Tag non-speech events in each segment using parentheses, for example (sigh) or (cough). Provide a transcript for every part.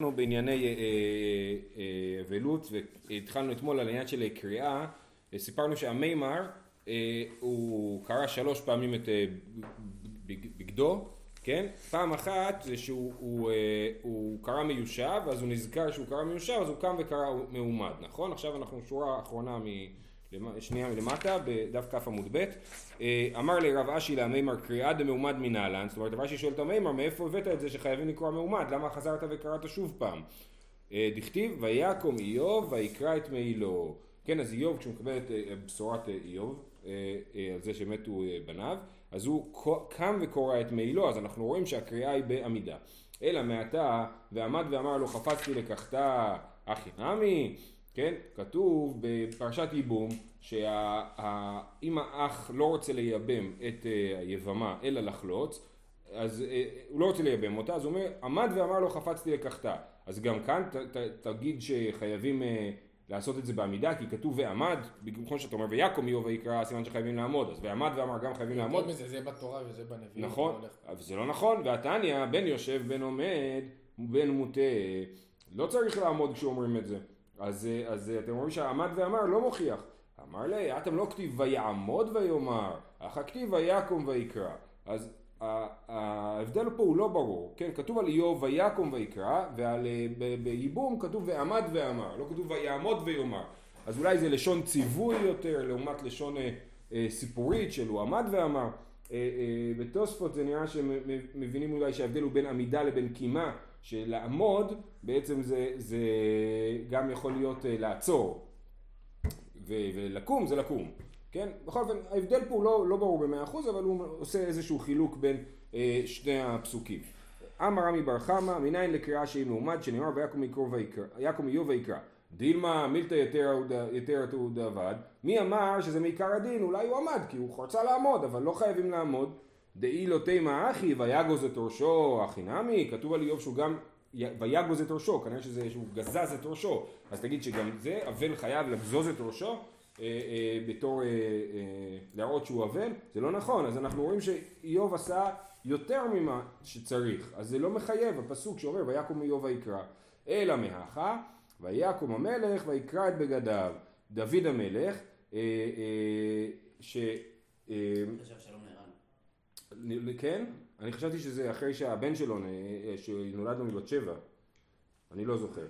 אנחנו בענייני אבלות והתחלנו אתמול על העניין של קריאה, סיפרנו שהמימר הוא קרא שלוש פעמים את בגדו, כן? פעם אחת זה שהוא קרא מיושב, אז הוא נזכר שהוא קרא מיושב, אז הוא קם וקרא מעומד, נכון? עכשיו אנחנו שורה אחרונה, שנייה מלמטה, בדף כ עמוד ב', אמר לי רב אשי למימר קריאה דמעומד מנהלן, זאת אומרת רב אשי שואל את המימר מאיפה הבאת את זה שחייבים לקרוא מעומד, למה חזרת וקראת שוב פעם? דכתיב ויקום איוב ויקרא את מעילו, כן אז איוב כשהוא מקבל את בשורת איוב, על זה שמתו בניו, אז הוא קם וקורא את מעילו, אז אנחנו רואים שהקריאה היא בעמידה. אלא מעתה ועמד ואמר לו חפצתי לקחתה אחי נמי כן? כתוב בפרשת ייבום שאם האח לא רוצה לייבם את היבמה אלא לחלוץ אז הוא לא רוצה לייבם אותה אז הוא אומר עמד ואמר לו חפצתי לקחתה. אז גם כאן ת, ת, תגיד שחייבים לעשות את זה בעמידה כי כתוב ועמד כמו שאתה אומר ויקום איוב ויקרא סימן שחייבים לעמוד. אז ועמד ואמר גם חייבים לעמוד. מזה, זה בתורה וזה בנביאים נכון אבל זה לא נכון והתניא בין יושב בין עומד בין מוטה לא צריך לעמוד כשאומרים את זה. אז, אז אתם רואים שהעמד ואמר לא מוכיח. אמר לי, אתם לא כתיב ויעמוד ויאמר, אך הכתיב ויקום ויקרא. אז ההבדל פה הוא לא ברור, כן? כתוב על איוב ויקום ויקרא, ועל בייבום כתוב ועמד ואמר, לא כתוב ויעמוד ויאמר. אז אולי זה לשון ציווי יותר, לעומת לשון אה, אה, סיפורית של הוא עמד ואמר. אה, אה, בתוספות זה נראה שמבינים אולי שההבדל הוא בין עמידה לבין קימה. שלעמוד בעצם זה, זה גם יכול להיות uh, לעצור ולקום זה לקום, כן? בכל אופן ההבדל פה לא, לא ברור במאה אחוז אבל הוא עושה איזשהו חילוק בין uh, שני הפסוקים. אמר רמי בר חמא מניין לקריאה שהיא מעומד שנאמר ויקום איוב ויקרא דילמה מילתא יתר תעודה עבד מי אמר שזה מעיקר הדין? אולי הוא עמד כי הוא רצה לעמוד אבל לא חייבים לעמוד. דאי לא תימא אחי ויגוז את ראשו אחי נמי, כתוב על איוב שהוא גם ויגוז את ראשו, כנראה שזה שהוא גזז את ראשו, אז תגיד שגם זה, אבל חייב לגזוז את ראשו אה, אה, בתור אה, אה, להראות שהוא אבל, זה לא נכון, אז אנחנו רואים שאיוב עשה יותר ממה שצריך, אז זה לא מחייב, הפסוק שאומר ויקום איוב ויקרא, אלא מהכה, ויקום המלך ויקרא את בגדיו, דוד המלך, אה, אה, ש... אה, כן? אני חשבתי שזה אחרי שהבן שלו, שנולד לו מבת שבע. אני לא זוכר.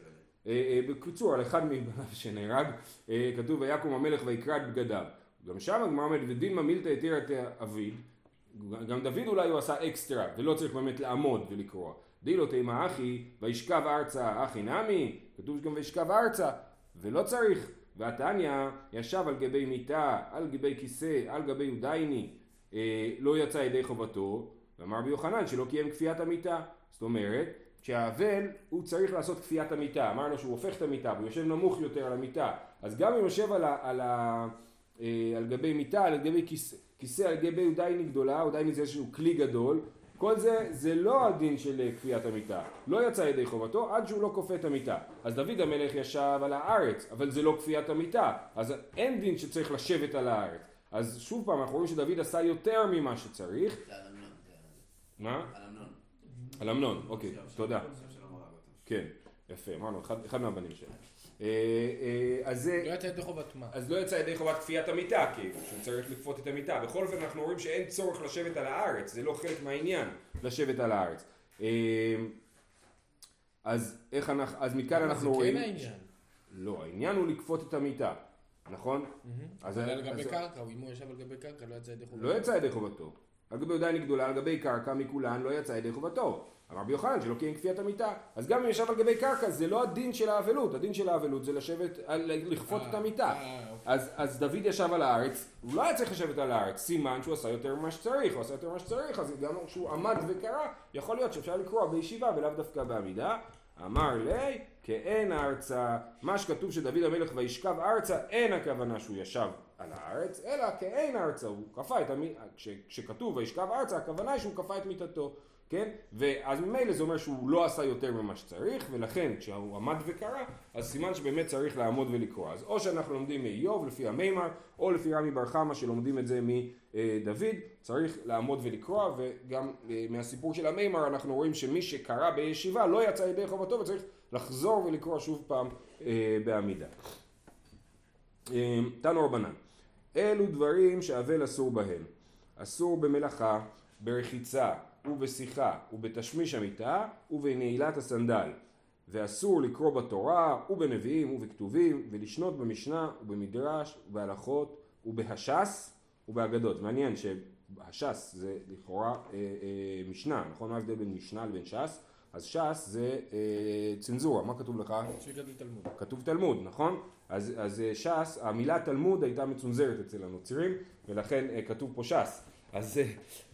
אה, אה, בקיצור, על אחד מבניו שנהרג, אה, כתוב ויקום המלך ויקרא את בגדיו. גם שם הגמרא אומרת ודילמה מילתא התיר את אביד, גם דוד אולי הוא עשה אקסטרה, ולא צריך באמת לעמוד ולקרוא. דילו תימא אחי, וישכב ארצה אחי נמי, כתוב גם וישכב ארצה, ולא צריך. והתניא ישב על גבי מיטה, על גבי כיסא, על גבי יודייני, אה, לא יצא ידי חובתו, ואמר רבי יוחנן שלא קיים כפיית המיטה. זאת אומרת, שהאבל הוא צריך לעשות כפיית המיטה. אמרנו שהוא הופך את המיטה והוא יושב נמוך יותר על המיטה. אז גם אם יושב על, ה, על, ה, אה, על גבי מיטה, על גבי כיסא, כיסא על גבי יודייני גדולה, יודייני זה איזשהו כלי גדול, כל זה, זה לא הדין של כפיית המיטה. לא יצא ידי חובתו עד שהוא לא כופה את המיטה. אז דוד המלך ישב על הארץ, אבל זה לא כפיית המיטה. אז אין דין שצריך לשבת על הארץ. אז שוב פעם, אנחנו רואים שדוד עשה יותר ממה שצריך. מה? על אמנון. על אמנון, אוקיי, תודה. כן, יפה, אמרנו, אחד, מהבנים שלו. אה, אה, אז זה... לא יצא ידי חובת מה? אז לא יצא ידי חובת כפיית המיטה, כי הוא צריך לכפות את המיטה. בכל אופן אנחנו רואים שאין צורך לשבת על הארץ, זה לא חלק מהעניין לשבת על הארץ. אה, אז איך אנחנו, אז מכאן אנחנו רואים... זה כן העניין. לא, העניין הוא לכפות את המיטה. נכון? אז על גבי קרקע, אם הוא ישב על גבי קרקע לא יצא ידי חובתו. לא יצא ידי חובתו. על גבי יודייני גדולה, על גבי קרקע מכולן לא יצא ידי חובתו. אמר רבי יוחנן שלא קיים כפיית המיטה. אז גם אם ישב על גבי קרקע זה לא הדין של האבלות, הדין של האבלות זה לשבת, לכפות את המיטה. אז דוד ישב על הארץ, הוא לא היה צריך לשבת על הארץ, סימן שהוא עשה יותר ממה שצריך, הוא עשה יותר ממה שצריך, אז גם כשהוא עמד וקרא, יכול להיות שאפשר לקרוא בישיבה ולאו דווקא בעמידה. אמר לי, כאין ארצה, מה שכתוב שדוד המלך וישכב ארצה, אין הכוונה שהוא ישב על הארץ, אלא כאין ארצה, הוא כפה את המיטה, כשכתוב וישכב ארצה, הכוונה היא שהוא כפה את מיטתו. כן? ואז ממילא זה אומר שהוא לא עשה יותר ממה שצריך, ולכן כשהוא עמד וקרא, אז סימן שבאמת צריך לעמוד ולקרוא. אז או שאנחנו לומדים מאיוב לפי המימר, או לפי רמי בר חמא שלומדים את זה מדוד, צריך לעמוד ולקרוא, וגם אה, מהסיפור של המימר אנחנו רואים שמי שקרא בישיבה לא יצא ידי חובתו וצריך לחזור ולקרוא שוב פעם אה, בעמידה. אה, תנו רבנן, אלו דברים שאבל אסור בהם. אסור במלאכה, ברחיצה, ובשיחה, ובתשמיש המיטה, ובנעילת הסנדל. ואסור לקרוא בתורה, ובנביאים, ובכתובים, ולשנות במשנה, ובמדרש, ובהלכות, ובהש"ס, ובאגדות. מעניין שהש"ס זה לכאורה אה, אה, משנה, נכון? מה ההבדל בין משנה לבין ש"ס? אז ש"ס זה אה, צנזורה, מה כתוב לך? שכתוב תלמוד. כתוב תלמוד, נכון? אז, אז אה, ש"ס, המילה תלמוד הייתה מצונזרת אצל הנוצרים, ולכן אה, כתוב פה ש"ס. אז אה,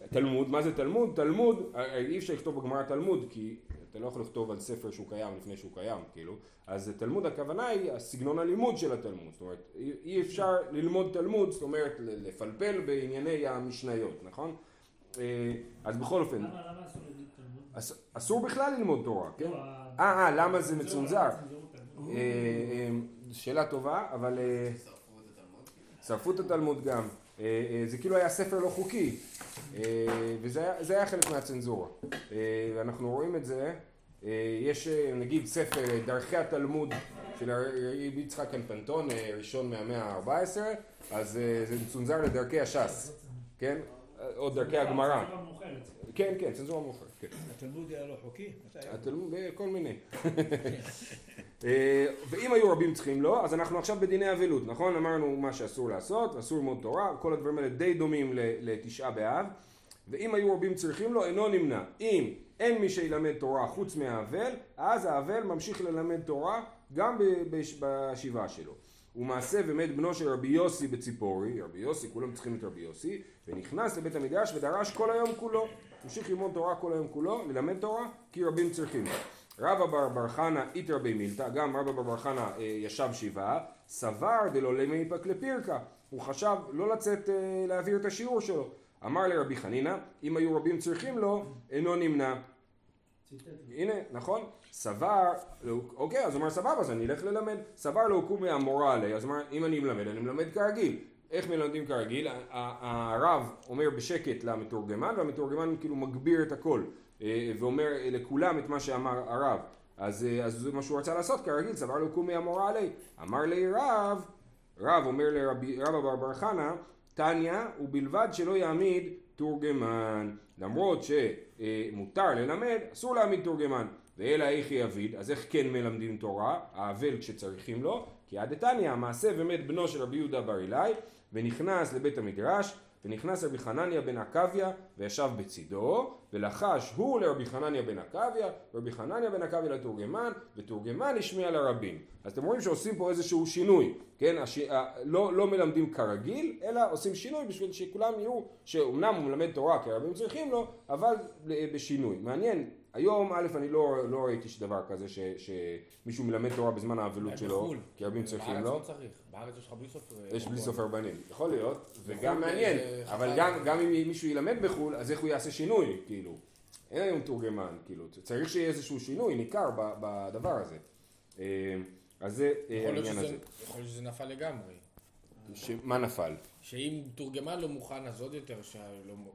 תלמוד, מה זה תלמוד? תלמוד, אה, אי אפשר לכתוב בגמרא תלמוד, כי אתה לא יכול לכתוב על ספר שהוא קיים לפני שהוא קיים, כאילו. אז תלמוד הכוונה היא הסגנון הלימוד של התלמוד. זאת אומרת, אי, אפשר ללמוד תלמוד, זאת אומרת לפלפל בענייני המשניות, נכון? אז בכל אופן... למה אסור ללמוד תלמוד? אסור בכלל ללמוד תורה, כן? לא, אה, אה, למה זה מצונזר? אה, אה, שאלה טובה, אבל אה, שרפו את התלמוד גם. אה, אה, זה כאילו היה ספר לא חוקי, אה, וזה היה- חלק מהצנזורה. ואנחנו רואים את זה, יש נגיד ספר דרכי התלמוד של הרבי יצחק קנפנטון, ראשון מהמאה ה-14, אז זה מצונזר לדרכי הש"ס, כן? או דרכי הגמרא. כן, כן, צנזורה מאוחרת, כן. התלמוד היה לא חוקי? התלמוד, כל מיני. (laughs) אה, ואם היו רבים צריכים לו, אז אנחנו עכשיו בדיני אבלות, נכון? אמרנו מה שאסור לעשות, אסור ללמוד תורה, כל הדברים האלה די דומים לתשעה באב. ואם היו רבים צריכים לו, אינו נמנע. אם אין מי שילמד תורה חוץ מהאבל, אז האבל ממשיך ללמד תורה גם בשבעה שלו. ומעשה ומת בנו של רבי יוסי בציפורי, רבי יוסי, כולם צריכים את רבי יוסי, ונכנס לבית המדרש ודרש כל היום כולו. המשיך ללמוד תורה כל היום כולו, ללמד תורה, כי רבים צריכים. רבא בר בר חנא איתרא בי מילתא, גם רבא בר בר חנא אה, ישב שבעה, סבר דלא לימי פק לפירקא, הוא חשב לא לצאת אה, להעביר את השיעור שלו. אמר לרבי חנינא, אם היו רבים צריכים לו, אינו נמנע. הנה, נכון? סבר, לא- אוקיי, אז הוא אומר סבבה, אז אני אלך ללמד. סבר לא קומי המורה עלי, אז אומר, אם אני מלמד, אני מלמד כרגיל. איך מלמדים כרגיל? הרב אומר בשקט למתורגמן, והמתורגמן כאילו מגביר את אה, ואומר לכולם את מה שאמר הרב. אז, אה, אז זה מה שהוא רצה לעשות כרגיל, סבר לו קומי המורה עלי. אמר לי רב, רב אומר לרבי רבא בר בר חנא, תניא, ובלבד שלא יעמיד תורגמן. למרות שמותר ללמד, אסור להעמיד תורגמן. ואלא איך יביד, אז איך כן מלמדים תורה? האבל כשצריכים לו, כי עד דתניא, המעשה ומת בנו של רבי יהודה בר אילאי, ונכנס לבית המדרש, ונכנס רבי חנניה בן עקביה, וישב בצידו, ולחש הוא לרבי חנניה בן עקביה, ורבי חנניה בן עקביה לתורגמן, ותורגמן השמיע לרבים. אז אתם רואים שעושים פה איזשהו שינוי, כן? הש... ה- לא, לא מלמדים כרגיל, אלא עושים שינוי בשביל שכולם יראו שאומנם הוא מלמד תורה כי הרבים צריכים לו, אבל בשינוי. מעניין, היום א' אני לא, לא ראיתי שדבר כזה ש, שמישהו מלמד תורה בזמן האבלות שלו, בחו"ל. כי רבים צריכים בארץ לו. לא צריך. בארץ יש לך בלי סוף... אה, יש בלי רבנים. סוף רבנים, יכול להיות, וגם בחו"ל מעניין, זה אבל. גם, גם אם מישהו ילמד בחו"ל, אז איך הוא יעשה שינוי, כאילו, אין היום תורגמן, כאילו, צריך שיהיה איזשהו שינוי ניכר בדבר הזה. אה, אז זה אה, העניין הזה. יכול להיות שזה נפל לגמרי. שמה נפל? שאם תורגמן לא מוכן אז עוד יותר שלא...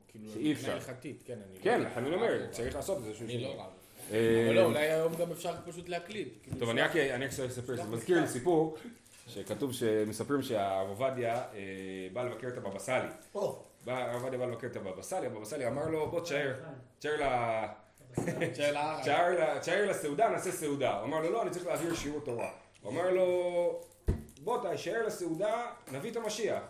כאילו... שאי אפשר. הלכתית, כן, אני לא... כן, אני אומר, צריך לעשות איזשהו אני שינוי. לא רב. אה, אבל לא, אולי היום גם אפשר פשוט להקליט. כאילו, טוב, אני רק אני אספר, זה מזכיר לי סיפור שכתוב שמספרים שהרב עובדיה בא לבקר את הבבא סאלי. בא הרב עובדיה בא לבקר את הבבא סאלי, הבבא סאלי אמר לו בוא תשאר, תשאר ל... תשאר לסעודה, נעשה סעודה. הוא אמר לו לא, אני צריך להעביר שיעור תורה. הוא אמר לו בוא תשאר לסעודה, נביא את המשיח.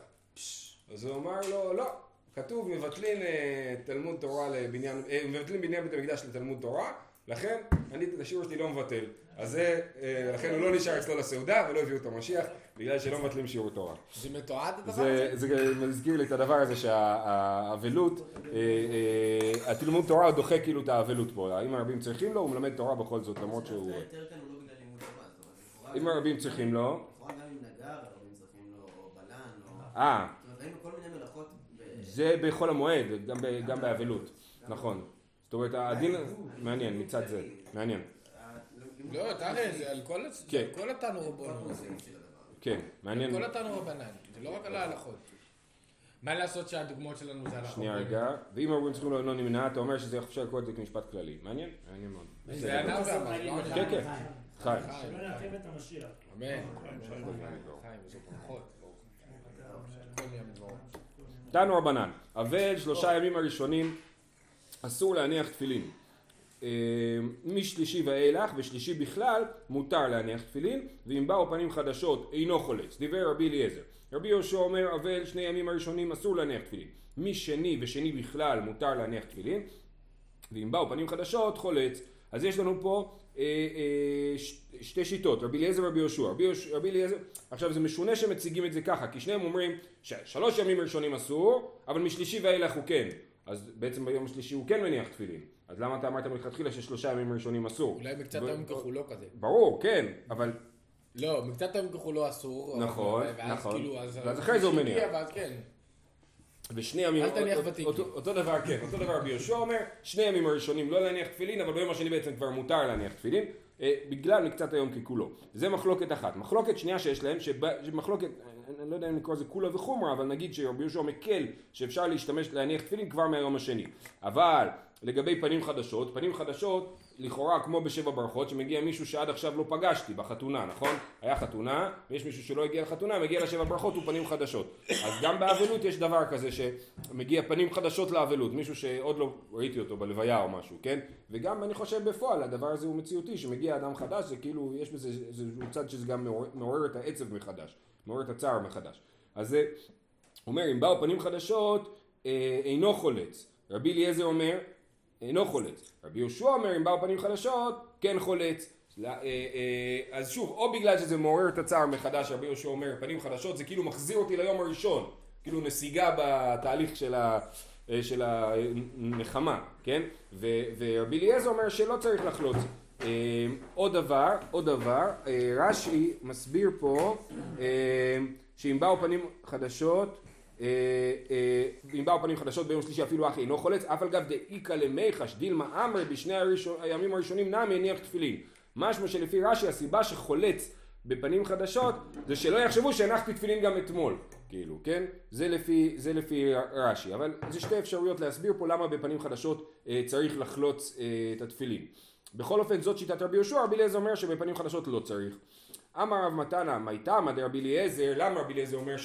אז הוא אמר לו לא, כתוב מבטלים אה, תלמוד תורה לבניין, אה, מבטלים בניין בית המקדש לתלמוד תורה, לכן אני את השיעור שלי לא מבטל. אז זה, אה, לכן הוא לא נשאר אצלו לסעודה ולא הביאו את המשיח, בגלל שלא מבטלים שיעור תורה. זה מתועד הדבר זה, הזה? זה מזכיר לי את הדבר הזה שהאבלות, אה, אה, התלמוד תורה דוחה כאילו את האבלות פה. האם הרבים צריכים לו, הוא מלמד תורה בכל זאת, למרות שהוא... לא אם הרבים צריכים לו, אם. אה, זאת אומרת, היינו כל מיני מלאכות ב... זה בחול המועד, גם באבלות, נכון. זאת אומרת הדין, מעניין מצד זה, מעניין, לא, תראה, זה על כל הצ- כן. על כל התנו רבנן. כן, מעניין, כל התנו רבנן, זה לא רק על ההלכות. מה לעשות שהדוגמאות שלנו זה הלכות? שנייה רגע, ואם הרבנים צריכים לא נמנע, אתה אומר שזה אפשר לקרוא את זה כמשפט כללי, מעניין, מעניין מאוד, זה ענה ואמר, לא כן, כן. חיים, שלא נעכב את המשיח. אמן. חיים, זה ברכות. תנו רבנן, אבל שלושה ימים הראשונים אסור להניח תפילין. אה, משלישי ואילך ושלישי בכלל מותר להניח תפילין ואם באו פנים חדשות אינו חולץ. דיבר רבי אליעזר. רבי יהושע אומר אבל שני ימים הראשונים אסור להניח תפילין. משני ושני בכלל מותר להניח תפילין ואם באו פנים חדשות חולץ. אז יש לנו פה אה, אה, ש, שתי שיטות, רבי אליעזר ורבי יהושע. רבי, רבי אליעזר, עכשיו זה משונה שמציגים את זה ככה, כי שניהם אומרים ששלוש ימים ראשונים אסור, אבל משלישי ואילך הוא כן. אז בעצם ביום השלישי הוא כן מניח תפילין. אז למה אתה אמרת מלכתחילה ששלושה ימים ראשונים אסור? אולי מקצת היום ככולו כזה. ברור, כן, אבל לא, מקצת היום ככולו אסור. נכון, נכון. כאילו, אז... ואז אחרי זה הוא מניח. ואז כן. ושני ימים, אל תניח ותיקי. אותו, אותו דבר, כן, אותו דבר רבי יהושע אומר, שני ימים הראשונים לא להניח תפילין, אבל ביום השני בעצם כבר מותר להניח תפילין, אה, בגלל מקצת היום ככולו. זה מחלוקת אחת. מחלוקת שנייה שיש להם, שמחלוקת, אני- לא יודע אם לקרוא לזה כולה וחומרה, אבל נגיד שרבי יהושע מקל שאפשר להשתמש, להניח תפילין כבר מהיום השני. אבל לגבי פנים חדשות, פנים חדשות, לכאורה כמו בשבע ברכות, שמגיע מישהו שעד עכשיו לא פגשתי בחתונה, נכון? היה חתונה, ויש מישהו שלא הגיע לחתונה, מגיע לשבע ברכות הוא פנים חדשות. אז גם באבלות יש דבר כזה שמגיע פנים חדשות לאבלות, מישהו שעוד לא ראיתי אותו בלוויה או משהו, כן? וגם אני חושב בפועל הדבר הזה הוא מציאותי, שמגיע אדם חדש, זה כאילו, יש בזה איזשהו צד שזה גם מעורר, מעורר את העצב מחדש, מעורר את הצער מחדש. אז זה, אומר, אם באו פנים חדשות, אה, אינו חולץ. רבי אליעזר אומר, אינו חולץ. רבי יהושע אומר, אם באו פנים חדשות, כן חולץ. אה, אה, אז שוב, או בגלל שזה מעורר את הצער מחדש, רבי יהושע אומר, פנים חדשות, זה כאילו מחזיר אותי ליום הראשון. כאילו נסיגה בתהליך של, ה, אה, של הנחמה, כן? ו, ורבי אליעזר אומר שלא צריך לחלוץ. עוד דבר, עוד דבר, רש"י מסביר פה שאם באו פנים חדשות, אם באו פנים חדשות ביום שלישי אפילו אחי אינו חולץ, אף על גב דאיכא למיחש דילמה אמרי בשני הימים הראשונים נמי הניח תפילין. משמע שלפי רש"י הסיבה שחולץ בפנים חדשות זה שלא יחשבו שהנחתי תפילין גם אתמול, כאילו, כן? זה לפי, זה לפי רש"י, אבל זה שתי אפשרויות להסביר פה למה בפנים חדשות אה, צריך לחלוץ אה, את התפילין. בכל אופן זאת שיטת רבי יהושע, רבי אליעזר אומר שבפנים חדשות לא צריך. אמר רב מתנה, מי תמא דרבי אליעזר, למה רבי אליעזר אומר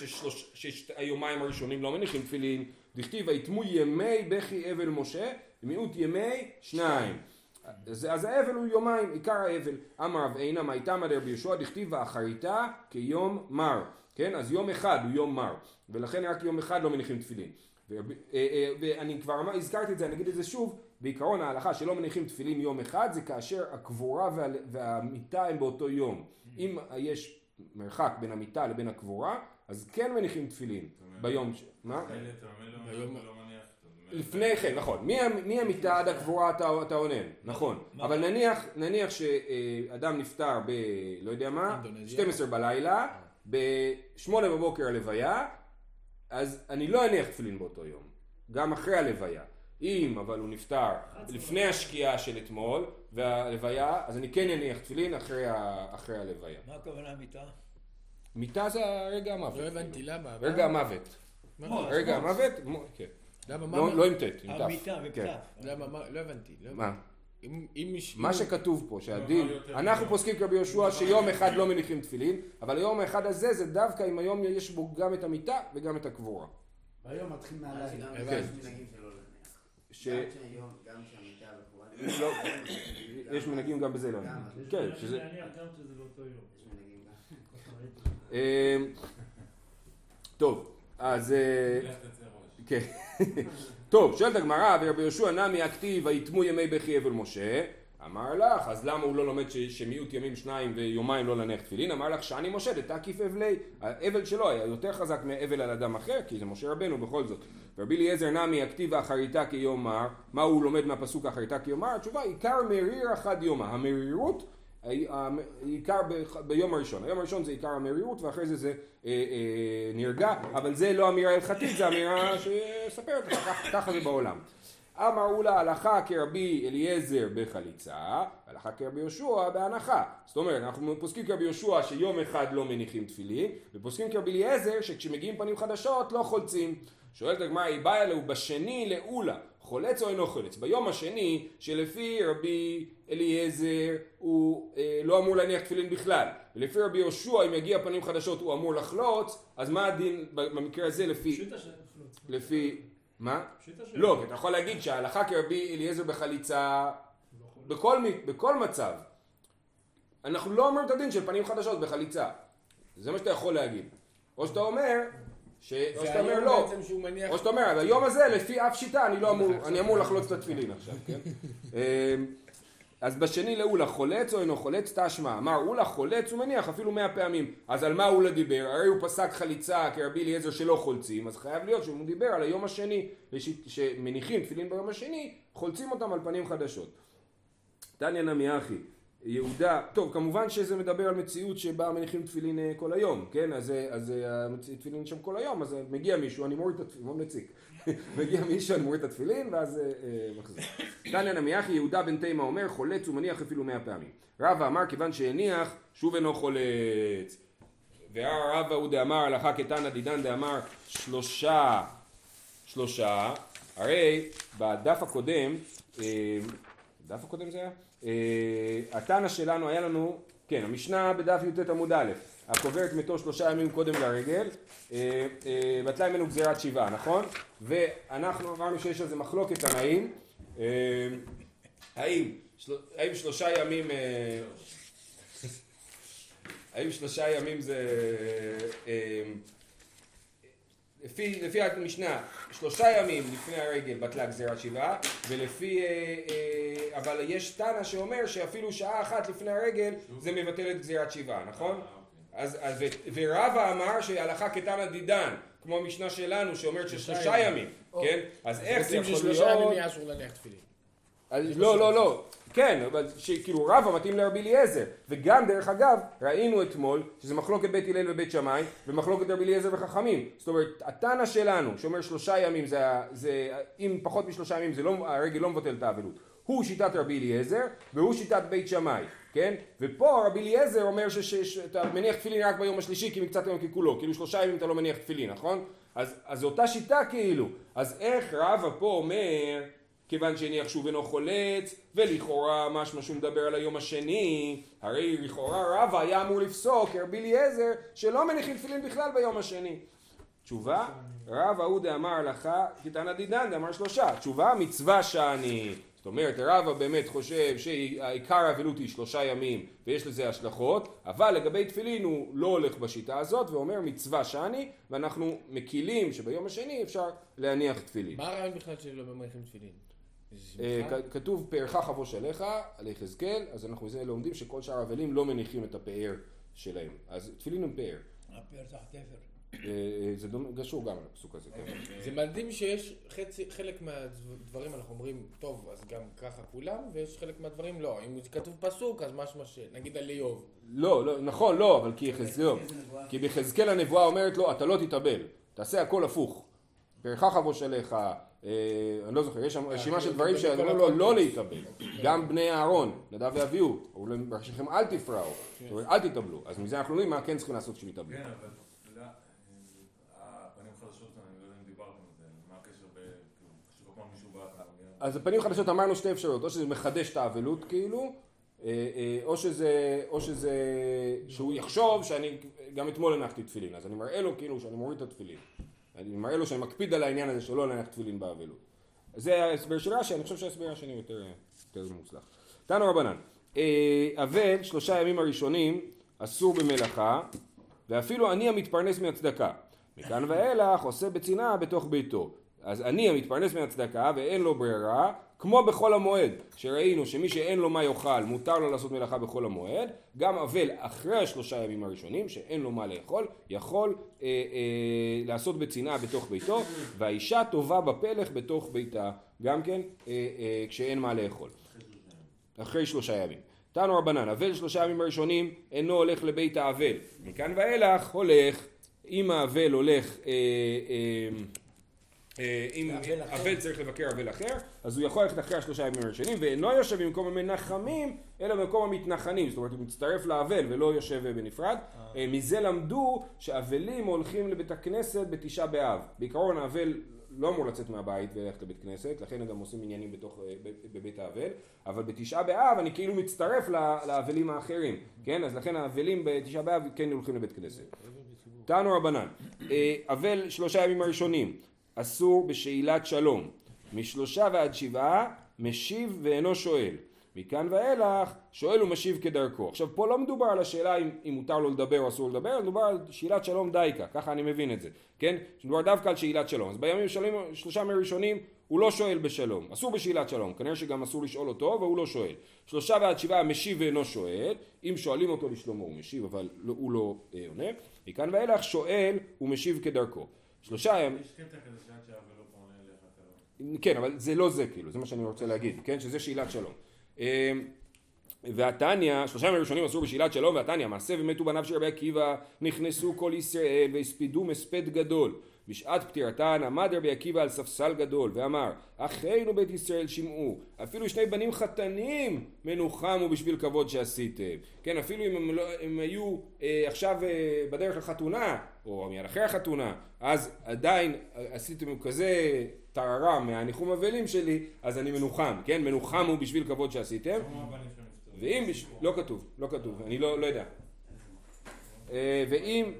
שהיומיים הראשונים לא מניחים תפילין? דכתיב ויתמו ימי בכי אבל משה, מיעוט ימי שניים. אז, אז האבל הוא יומיים, עיקר האבל. אמר רב עינא מי תמא דרבי יהושע, דכתיב ואחריתה כיום מר. כן, אז יום אחד הוא יום מר, ולכן רק יום אחד לא מניחים תפילין. אה, אה, ואני כבר אמר, הזכרתי את זה, אני אגיד את זה שוב, בעיקרון ההלכה שלא מניחים תפילין יום אחד זה כאשר הקבורה וה, והמיטה הם באותו יום. אם יש מרחק בין המיטה לבין הקבורה, אז כן מניחים תפילין ביום ש... מה? לפני כן, נכון. מה- מהמיטה עד הקבורה אתה, אתה עונן, נכון. אבל נניח, נניח שאדם נפטר ב... לא יודע מה, אינדונזיה. 12 בלילה, ב-8 בבוקר הלוויה, אז אני לא אניח תפילין באותו יום. גם אחרי הלוויה. אם אבל הוא נפטר לפני השקיעה של אתמול והלוויה, אז אני כן אניח תפילין אחרי, ה... אחרי הלוויה. מה הכוונה מיטה? מיטה זה רגע המוות. לא הבנתי למה. רגע המוות. מה? רגע המוות, מו- כן. למה? מה? לא לא עם ט', עם ת'. המיטה כן. בכתב. למה? מה? לא הבנתי. לא מה? אם- אם. מה שכתוב פה, שהדין, לא, אנחנו. פוסקים כרבי יהושע שיום אחד לא מניחים תפילין, אבל היום האחד הזה זה דווקא אם היום יש בו גם את המיטה וגם את הקבורה. והיום מתחיל מהלילה. יש מנהגים להניח. גם שהיום, גם שהמיטה בקבורה... לא, יש מנהגים גם בזה לא. גם, כן, שזה... להניח גם. אמ, טוב, אז... אה. כן. טוב, שואלת הגמרא, ורבי יהושע נמי הכתיב ויתמו ימי בכי אבל משה. אמר לך, אז למה הוא לא לומד ש- שמיעוט ימים שניים ויומיים לא להניח תפילין? אמר לך, שאני משה דתקיף אבלי. האבל שלו היה יותר חזק מאבל על אדם אחר, כי זה משה רבנו בכל זאת. ורבי אליעזר נמי הכתיב אחריתה כיום מר. מה הוא לומד מהפסוק אחריתה כיום מר? התשובה, עיקר מריר אחד יומא. המרירות עיקר ביום הראשון, היום הראשון זה עיקר המרירות ואחרי זה זה אה, אה, נרגע, אבל זה לא אמירה הלכתית, זה אמירה כך- ככה זה בעולם. אמרו לה הלכה כרבי אליעזר בחליצה, הלכה כרבי יהושע בהנחה. זאת אומרת, אנחנו פוסקים כרבי יהושע שיום אחד לא מניחים תפילין, ופוסקים כרבי אליעזר שכשמגיעים פנים חדשות לא חולצים. שואלת הגמרא, היא באה אליה, בשני לעולה, חולץ או אינו חולץ? ביום השני, שלפי רבי אליעזר הוא אה, לא אמור להניח תפילין בכלל, ולפי רבי יהושע אם יגיע פנים חדשות הוא אמור לחלוץ, אז מה הדין במקרה הזה לפי... פשיטה של חלוץ. לפי... מה? לא, כי אתה יכול להגיד שההלכה כרבי אליעזר בחליצה יכול. בכל, בכל מצב. אנחנו לא אומרים את הדין של פנים חדשות בחליצה. זה מה שאתה יכול להגיד. או שאתה אומר, ש... או שאתה אומר לא. מניח... או שאתה אומר, ביום הזה לפי אף שיטה אני לא אמור, אני אמור לחלוץ את התפילין עכשיו, כן? (laughs) אז בשני לאולה חולץ או אינו חולץ תשמע, אמר אולה חולץ הוא מניח אפילו מאה פעמים, אז על מה אולה דיבר? הרי הוא פסק חליצה כרבי אליעזר שלא חולצים, אז חייב להיות שהוא דיבר על היום השני, לש- שמניחים תפילין ביום השני, חולצים אותם על פנים חדשות. תניא נמי אחי, יהודה, טוב כמובן שזה מדבר על מציאות שבה מניחים תפילין אה, כל היום, כן? אז, אה, אז אה, תפילין שם כל היום, אז מגיע מישהו, אני מוריד את התפילין, מאוד מציק. מגיע מישהו, אני מוריד את התפילין, ואז אה, אה, מחזיר. תניא נמי אחי, יהודה בן תימא אומר, חולץ ומניח אפילו מאה פעמים. רבא אמר, כיוון שהניח, שוב אינו חולץ. והרבא הוא דאמר, הלכה כתנא דידן דאמר, שלושה, שלושה, הרי בדף הקודם, אה, דף הקודם זה היה? התנא שלנו היה לנו, כן, המשנה בדף י"ט עמוד א', הקובר את מתו שלושה ימים קודם לרגל, אה, אה, בטלה ממנו גזירת שבעה, נכון? ואנחנו אמרנו שיש על זה מחלוקת תנאים, אה, האם, האם שלושה ימים, (laughs) האם שלושה ימים זה, לפי, לפי המשנה, שלושה ימים לפני הרגל בטלה גזירת שבעה, ולפי, אה, אה, אבל יש תנא שאומר שאפילו שעה אחת לפני הרגל זה מבטל את גזירת שבעה, נכון? אז, אז, ו- ורבא אמר שהלכה כתנא דידן, כמו המשנה שלנו שאומרת ששלושה ימים, כן? אז איך זה יכול ששלושה ימים להיות? יהיה אסור להניח תפילין. אז לא, לא, לא, כן, אבל שכאילו רבא מתאים לרבי אליעזר, וגם דרך אגב, ראינו אתמול שזה מחלוקת בית הלל ובית שמאי, ומחלוקת רבי אליעזר וחכמים, זאת אומרת, התנא שלנו, שאומר שלושה ימים, זה, זה, אם פחות משלושה ימים, זה לא, הרגל לא מבטל את האבלות, הוא שיטת רבי אליעזר, והוא שיטת בית שמאי, כן? ופה רבי אליעזר אומר שאתה מניח תפילין רק ביום השלישי, כי מקצת היום ככולו, כאילו שלושה ימים אתה לא מניח תפילין, נכון? אז זו אותה שיטה כאילו, אז איך רבא פה אומר כיוון שהניח שוב אינו חולץ, ולכאורה משמע שהוא מדבר על היום השני, הרי לכאורה רבא היה אמור לפסוק כרבי אליעזר שלא מניחים תפילין בכלל ביום השני. תשובה, רבא הוא דאמר הלכה כתנא דידן דאמר שלושה. תשובה, מצווה שאני. זאת אומרת, רבא באמת חושב שעיקר האבלות היא שלושה ימים ויש לזה השלכות, אבל לגבי תפילין הוא לא הולך בשיטה הזאת ואומר מצווה שאני, ואנחנו מקילים שביום השני אפשר להניח תפילין. מה הרעיון בכלל שלא מניחים תפילין? כתוב פארך חבוש עליך, על יחזקאל, אז אנחנו מזה לומדים שכל שאר האבלים לא מניחים את הפאר שלהם. אז תפילין הם פאר. הפר תחת תפר. אה, אה, זה דומה- קשור גם לפסוק הזה. כן. זה מדהים שיש חצי, חלק מהדברים אנחנו אומרים, טוב, אז גם ככה כולם, ויש חלק מהדברים לא. אם זה כתוב פסוק, אז משמע ש... נגיד על איוב. לא, לא, נכון, לא, אבל כי יחזקאל, איזה נבואה? כי ביחזקאל הנבואה אומרת לו, אתה לא תתאבל, תעשה הכל הפוך. פארך חבוש עליך, אה, אני לא זוכר, יש שם רשימה של דברים שאמרו לו לא. להתאבל. גם בני אהרון, נדב ואביהו, אמרו להם, בראשיכם אל תפרעו, אל תתאבלו. אז מזה אנחנו יודעים מה כן צריכים לעשות כשהם יתאבלו. כן, אבל לא, אה, הפנים חדשות, אני לא יודע אם דיברתם על זה, מה הקשר ב... כאילו, שכל פעם מישהו בא, אז הפנים חדשות אמרנו שתי אפשרויות, או שזה מחדש את האבלות כאילו, אה, אה, או שזה, או שזה, שהוא יחשוב שאני גם אתמול הנחתי תפילין, אז אני מראה לו כאילו שאני מוריד את התפילין. אני מראה לו שאני מקפיד על העניין הזה שלא להניח תפילין באבלות. זה ההסבר של רש"י, אני חושב שההסבר השני יותר, יותר מוצלח. תנו רבנן, אה, אבל שלושה ימים הראשונים אסור במלאכה, ואפילו אני המתפרנס מהצדקה. מכאן ואילך עושה בצנעה בתוך ביתו. אז אני המתפרנס מהצדקה ואין לו ברירה, כמו בחול המועד, שראינו שמי שאין לו מה יאכל מותר לו לעשות מלאכה בחול המועד, גם אבל אחרי השלושה ימים הראשונים שאין לו מה לאכול, יכול אה, אה, לעשות בצנעה בתוך ביתו, והאישה טובה בפלך בתוך ביתה, גם כן אה, אה, כשאין מה לאכול. אחרי שלושה ימים. תנו רבנן, אבל שלושה ימים הראשונים אינו הולך לבית האבל. מכאן ואילך הולך, אם האבל הולך, אה, אה, אם ואבל אחר. אבל צריך לבקר אבל אחר, אז הוא יכול ללכת אחרי השלושה ימים הראשונים, ואינו יושב במקום המנחמים, אלא במקום המתנחנים, זאת אומרת הוא מצטרף לאבל ולא יושב בנפרד. אה, מזה למדו שאבלים הולכים לבית הכנסת בתשעה באב. בעיקרון האבל לא אמור לצאת מהבית וללכת לבית כנסת, לכן הם גם עושים עניינים בתוך, אה, בבית האבל, אבל בתשעה באב אני כאילו מצטרף לאבלים האחרים, כן? אז לכן האבלים בתשעה באב כן הולכים לבית כנסת. תנו רבנן, אה, אבל שלושה ימים הראשונים, אסור בשאלת שלום. משלושה ועד שבעה, משיב ואינו שואל. מכאן ואילך, שואל ומשיב כדרכו. עכשיו פה לא מדובר על השאלה אם, אם מותר לו לדבר או אסור לדבר, מדובר על שאלת שלום דייקה, ככה אני מבין את זה, כן? מדובר דווקא על שאלת שלום. אז בימים שלמים, שלושה ימים הראשונים הוא לא שואל בשלום, אסור בשאלת שלום, כנראה שגם אסור לשאול אותו והוא לא שואל. שלושה ועד שבעה משיב ואינו שואל, אם שואלים אותו לשלומו הוא משיב אבל לא, הוא לא אה, עונה. מכאן ואילך שואל ומשיב כדרכו. שלושה ימים, לא. כן, אבל זה לא זה כאילו, זה מה שאני רוצה להגיד, כן? שזה שאלת שלום. אמ, והתניא, שלושה ימים הראשונים אסור בשאלת שלום, והתניא, מעשה ומתו בניו של רבי עקיבא, נכנסו כל ישראל והספידום הספד גדול. בשעת פטירתן עמד רבי עקיבא על ספסל גדול ואמר אחינו בית ישראל שמעו אפילו שני בנים חתנים מנוחמו בשביל כבוד שעשיתם כן אפילו אם הם, לא, הם היו אה, עכשיו אה, בדרך לחתונה או מיד אחרי החתונה אז עדיין עשיתם כזה טררם מהניחום אבלים שלי אז אני מנוחם כן מנוחמו בשביל כבוד שעשיתם. ואם. לא כתוב, לא כתוב, אני לא, לא יודע. אה, ואם,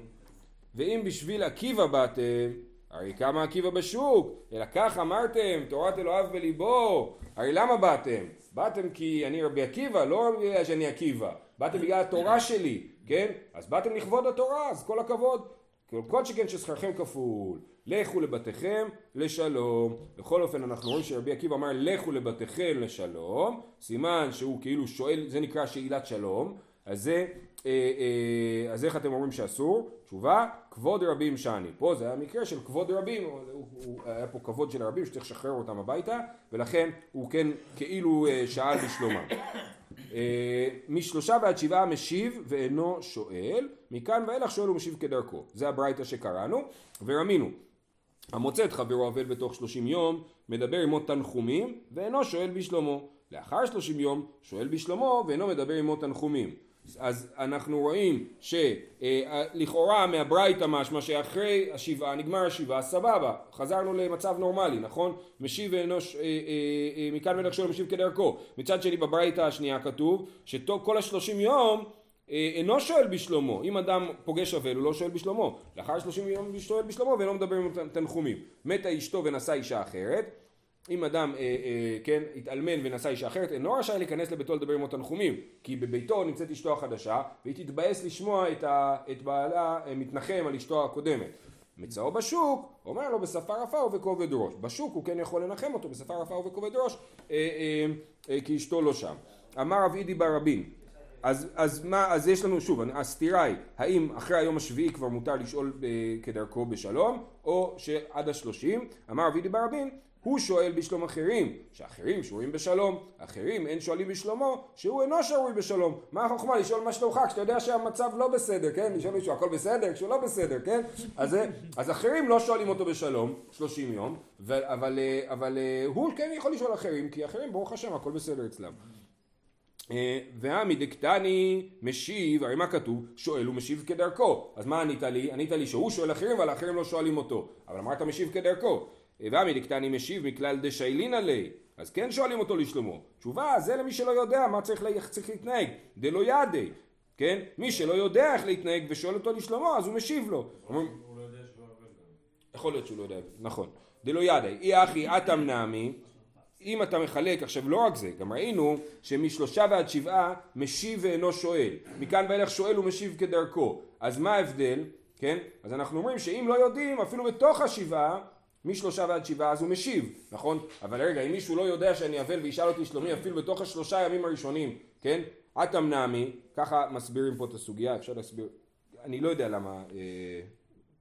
ואם בשביל עקיבא באתם, הרי כמה עקיבא בשוק, אלא כך אמרתם, תורת אלוהיו בליבו, הרי למה באתם? באתם כי אני רבי עקיבא, לא בגלל שאני עקיבא, באתם בגלל התורה שלי, כן? אז באתם לכבוד התורה, אז כל הכבוד. כל שכן ששכרכם כפול, לכו לבתיכם לשלום. בכל אופן אנחנו רואים שרבי עקיבא אמר לכו לבתיכם לשלום, סימן שהוא כאילו שואל, זה נקרא שאלת שלום, אז זה, אז איך אתם אומרים שאסור? תשובה, כבוד רבים שאני. פה זה היה מקרה של כבוד רבים, הוא, הוא, היה פה כבוד של הרבים שצריך לשחרר אותם הביתה, ולכן הוא כן כאילו אה, שאל בשלומם. אה, משלושה ועד שבעה משיב ואינו שואל, מכאן ואילך שואל ומשיב כדרכו. זה הברייתא שקראנו, ורמינו. המוצא את חברו אבל בתוך שלושים יום, מדבר עמו תנחומים, ואינו שואל בשלומו. לאחר שלושים יום, שואל בשלומו, ואינו מדבר עמו תנחומים. אז אנחנו רואים שלכאורה מהברייתא משמע שאחרי השבעה, נגמר השבעה, סבבה, חזרנו למצב נורמלי, נכון? משיב ואינו, ש- אה, אה, אה, מכאן ואילך שואל משיב כדרכו. מצד שני בברייתא השנייה כתוב שכל השלושים יום אה, אינו שואל בשלומו, אם אדם פוגש אבל הוא לא שואל בשלומו, לאחר שלושים יום הוא שואל בשלומו ואינו מדבר עם תנחומים. מתה אשתו ונשא אישה אחרת, אם אדם אה, אה, כן התאלמן ונשא אישה אחרת אינו רשאי להיכנס לביתו לדבר עמו תנחומים כי בביתו נמצאת אשתו החדשה והיא תתבאס לשמוע את, ה, את בעלה אה, מתנחם על אשתו הקודמת. מצאו בשוק, אומר לו בשפה רפה ובכובד ראש. בשוק הוא כן יכול לנחם אותו בשפה רפה ובכובד ראש אה, אה, אה, כי אשתו לא שם. אמר רב אידי בר רבין אז, אז מה, אז יש לנו שוב, הסתירה היא, האם אחרי היום השביעי כבר מותר לשאול אה, כדרכו בשלום, או שעד השלושים, אמר רבי דיבר רבין, הוא שואל בשלום אחרים, שאחרים שרויים בשלום, אחרים אין שואלים בשלומו, שהוא אינו שרוי בשלום. מה החוכמה לשאול מה שלומך כשאתה יודע שהמצב לא בסדר, כן? לשאול מישהו הכל בסדר כשהוא לא בסדר, כן? אז, זה- אז אחרים לא שואלים אותו בשלום, שלושים יום, ו- אבל, אה, אבל אה, הוא כן יכול לשאול אחרים, כי אחרים ברוך השם הכל בסדר אצלם. אה, והמי דקטני משיב, הרי מה כתוב? שואל ומשיב כדרכו. אז מה ענית לי? ענית לי שהוא שואל אחרים, אבל האחרים לא שואלים אותו. אבל אמרת משיב כדרכו. והמי דקטני משיב מכלל דשיילין עלי. אז כן שואלים אותו לשלומו. תשובה, זה למי שלא יודע מה צריך, לה- צריך להתנהג. דלא ידי. כן? מי שלא יודע איך להתנהג ושואל אותו לשלומו, אז הוא משיב לו. לא גם. יכול להיות שהוא לא יודע, נכון. דלא ידי, אי אחי אטם נעמי, אם אתה מחלק, עכשיו לא רק זה, גם ראינו שמשלושה ועד שבעה משיב ואינו שואל. מכאן ואילך שואל ומשיב כדרכו. אז מה ההבדל? כן? אז אנחנו אומרים שאם לא יודעים, אפילו בתוך השבעה, משלושה ועד שבעה אז הוא משיב, נכון? אבל רגע, אם מישהו לא יודע שאני אבל וישאל אותי שלומי אפילו בתוך השלושה ימים הראשונים, כן? אטם נעמי, ככה מסבירים פה את הסוגיה, אפשר להסביר, אני לא יודע למה, אה,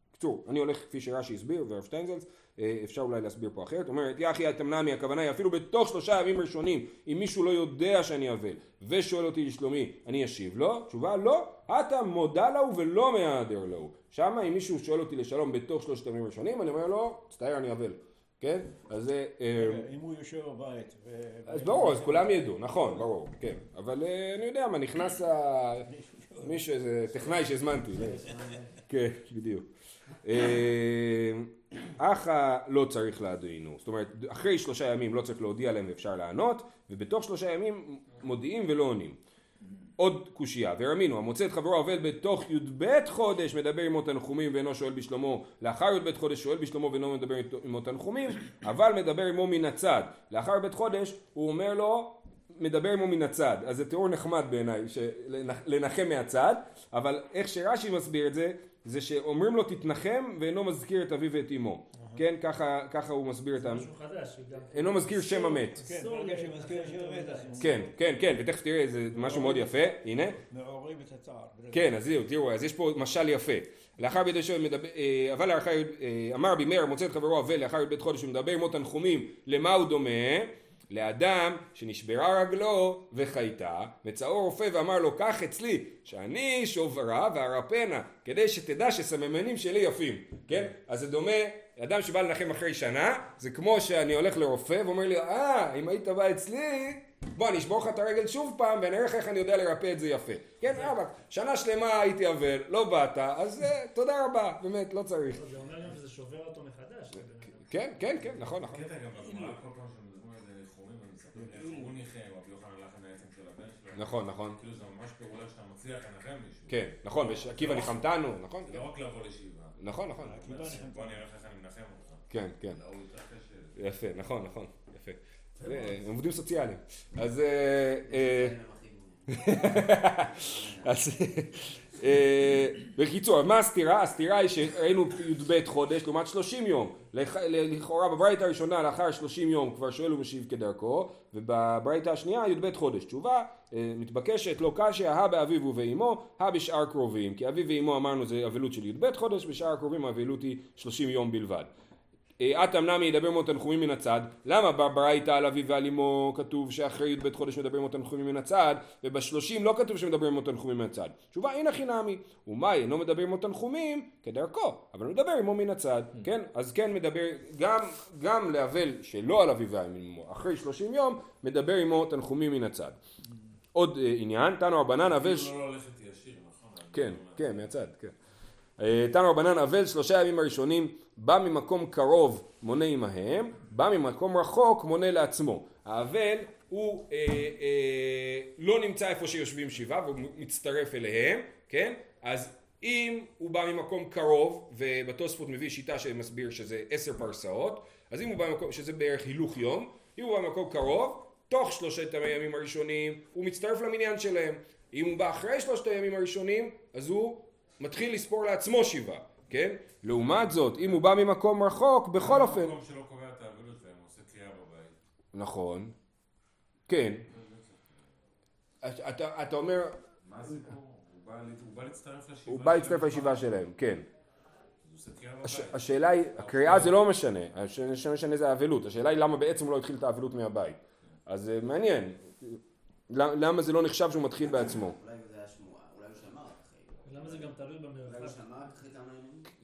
בקיצור, אני הולך כפי שרש"י הסביר והרב שטיינזלץ, אה, אפשר אולי להסביר פה אחרת, אומרת יחי התמנמי הכוונה היא אפילו בתוך שלושה ימים ראשונים אם מישהו לא יודע שאני אבל ושואל אותי לשלומי אני אשיב לו, תשובה לא, אתה מודה להו ולא מהיעדר להו, שמה אם מישהו שואל אותי לשלום בתוך שלושת הימים הראשונים אני אומר לו, מצטער אני אבל, כן? אז זה... אה, אם הוא יושב בבית. ו- אז ברור, אז כולם ידעו, נכון, ברור, כן. אבל אה, אני יודע מה, נכנס ה... מישהו, איזה טכנאי שהזמנתי. (laughs) כן, בדיוק. אחא לא צריך להדעינו, זאת אומרת, אחרי שלושה ימים לא צריך להודיע להם ואפשר לענות, ובתוך שלושה ימים מודיעים ולא עונים. עוד קושייה, ורמינו, המוצא את חברו עובד בתוך י"ב חודש מדבר עמו תנחומים ואינו שואל בשלומו, לאחר י"ב חודש שואל בשלומו ואינו מדבר עמו תנחומים, אבל מדבר עמו מן הצד. לאחר י"ב חודש הוא אומר לו, מדבר עמו מן הצד. אז זה תיאור נחמד בעיניי, לנחם מהצד, אבל איך שרש"י מסביר את זה, זה שאומרים לו תתנחם ואינו מזכיר את אביו ואת אמו. כן, ככה, ככה הוא מסביר את ה... משהו חדש. אינו מזכיר שם המת. כן, המת, אז כן, כן, כן, ותכף תראה, זה משהו מאוד יפה, הנה. מעוררים את הצער. כן, אז זהו, תראו, אז יש פה משל יפה. לאחר בידי שואל מדבר, אה, אבל לאחר, אה, אמר רבי מאיר מוצא את חברו אבל לאחר י"ב חודש ומדבר עמו תנחומים, למה הוא דומה? לאדם שנשברה רגלו וחייתה, מצאו רופא ואמר לו קח אצלי שאני שוברה וארפנה כדי שתדע שסממנים שלי יפים, כן? אז זה דומה, אדם שבא לנחם אחרי שנה, זה כמו שאני הולך לרופא ואומר לי אה אם היית בא אצלי בוא אני אשבור לך את הרגל שוב פעם ואני אראה לך איך אני יודע לרפא את זה יפה. כן, אבא, שנה שלמה הייתי אבל, לא באת, אז אה, תודה רבה, באמת, לא צריך. זה אומר גם שזה שובר אותו מחדש. כן, כן, כן, נכון, נכון. הקטע גם בגמרא, כל פעם שמדברים על איזה ניחומים ומספרים איך הוא ניחם, רבי יוחנן הלך עם העצם של הבן שלו. נכון, נכון. כאילו זה ממש פעולה שאתה מצליח לנחם מישהו. כן, נכון, ועקיבא ניחמתנו, נכון? זה לא רק לבוא לישיבה. נכון, נכון. בוא נראה לך איך אני מנחם אותך. כן, כן. לא. יפה, נכון, נכון, יפה. עובדים סוציאליים. אז... אה, אה, אה, בקיצור, מה הסתירה? הסתירה היא שראינו י"ב חודש לעומת 30 יום. לכ- לכאורה בברייתא הראשונה לאחר 30 יום כבר שואל ומשיב כדרכו, ובברייתא השנייה י"ב חודש. תשובה אה, מתבקשת לא קשיא, הא באביו ובאמו, הא בשאר קרובים. כי אביו ואמו אמרנו זה אבלות של י"ב חודש, בשאר הקרובים האבלות היא 30 יום בלבד. אטם נמי ידבר מאוד תנחומים מן הצד, למה בברייתא על אביו ועל אמו כתוב שאחרי י"ב חודש מדבר מאוד תנחומים מן הצד, ובשלושים לא כתוב שמדבר מאוד תנחומים מן הצד. תשובה אין הכי נמי, ומה אינו מדבר מאוד תנחומים כדרכו, אבל מדבר עמו מן הצד, כן? אז כן מדבר, גם, גם לאבל שלא על אביו ועל אמו, אחרי שלושים יום, מדבר עמו תנחומים מן הצד. עוד אה, עניין, תנו רבנן אבל... לא נכון? כן, כן, מהצד, כן. אה, תנו רבנן אבל שלושה ימים הראשונים בא ממקום קרוב מונה עמהם, בא ממקום רחוק מונה לעצמו. האבל הוא אה, אה, לא נמצא איפה שיושבים שבעה והוא מצטרף אליהם, כן? אז אם הוא בא ממקום קרוב, ובתוספות מביא שיטה שמסביר שזה עשר פרסאות, אז אם הוא בא ממקום, שזה בערך הילוך יום, אם הוא בא ממקום קרוב, תוך שלושת הימים הראשונים הוא מצטרף למניין שלהם. אם הוא בא אחרי שלושת הימים הראשונים, אז הוא מתחיל לספור לעצמו שבעה, כן? לעומת זאת, אם הוא בא ממקום רחוק, בכל אופן... מקום שלא קובע את האבלות שלהם, הוא עושה קריאה בבית. נכון. כן. אתה, אתה אומר, מה זה פה? הוא בא להצטרף לישיבה. הוא בא להצטרף שלהם. לישיבה שלהם, כן. הש. השאלה היא, הקריאה זה לא משנה, מה שמשנה זה האבלות, השאלה היא למה בעצם הוא לא התחיל את האבלות מהבית. אז זה מעניין, למ- למה זה לא נחשב שהוא מתחיל בעצמו. אולי הוא שמע רק אחרי. למה זה גם תלוי במרחק?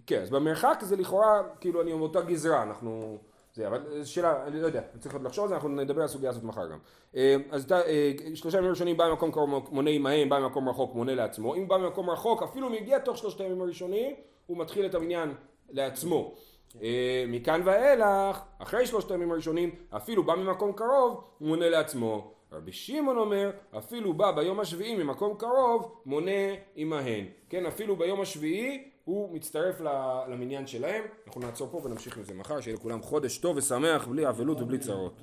כן, אז במרחק זה לכאורה, כאילו אני באותה גזרה, אנחנו... זה, אבל זו שאלה, אני לא יודע, צריך עוד לחשוב על זה, אנחנו נדבר על הסוגיה הזאת מחר גם. אה, אז אתה, אה, שלושה ימים ראשונים בא ממקום קרוב מונה עמהם, בא ממקום רחוק מונה לעצמו. אם בא ממקום רחוק, אפילו אם הגיע תוך שלושת הימים הראשונים, הוא מתחיל את המניין לעצמו. אה, מכאן ואילך, אחרי שלושת הימים הראשונים, אפילו בא ממקום קרוב, הוא מונה לעצמו. רבי שמעון אומר, אפילו בא ביום השביעי ממקום קרוב, מונה עמהן. כן, אפילו ביום השביעי הוא מצטרף למניין שלהם. אנחנו נעצור פה ונמשיך עם זה מחר, שיהיה לכולם חודש טוב ושמח, בלי אבלות ובלי צרות.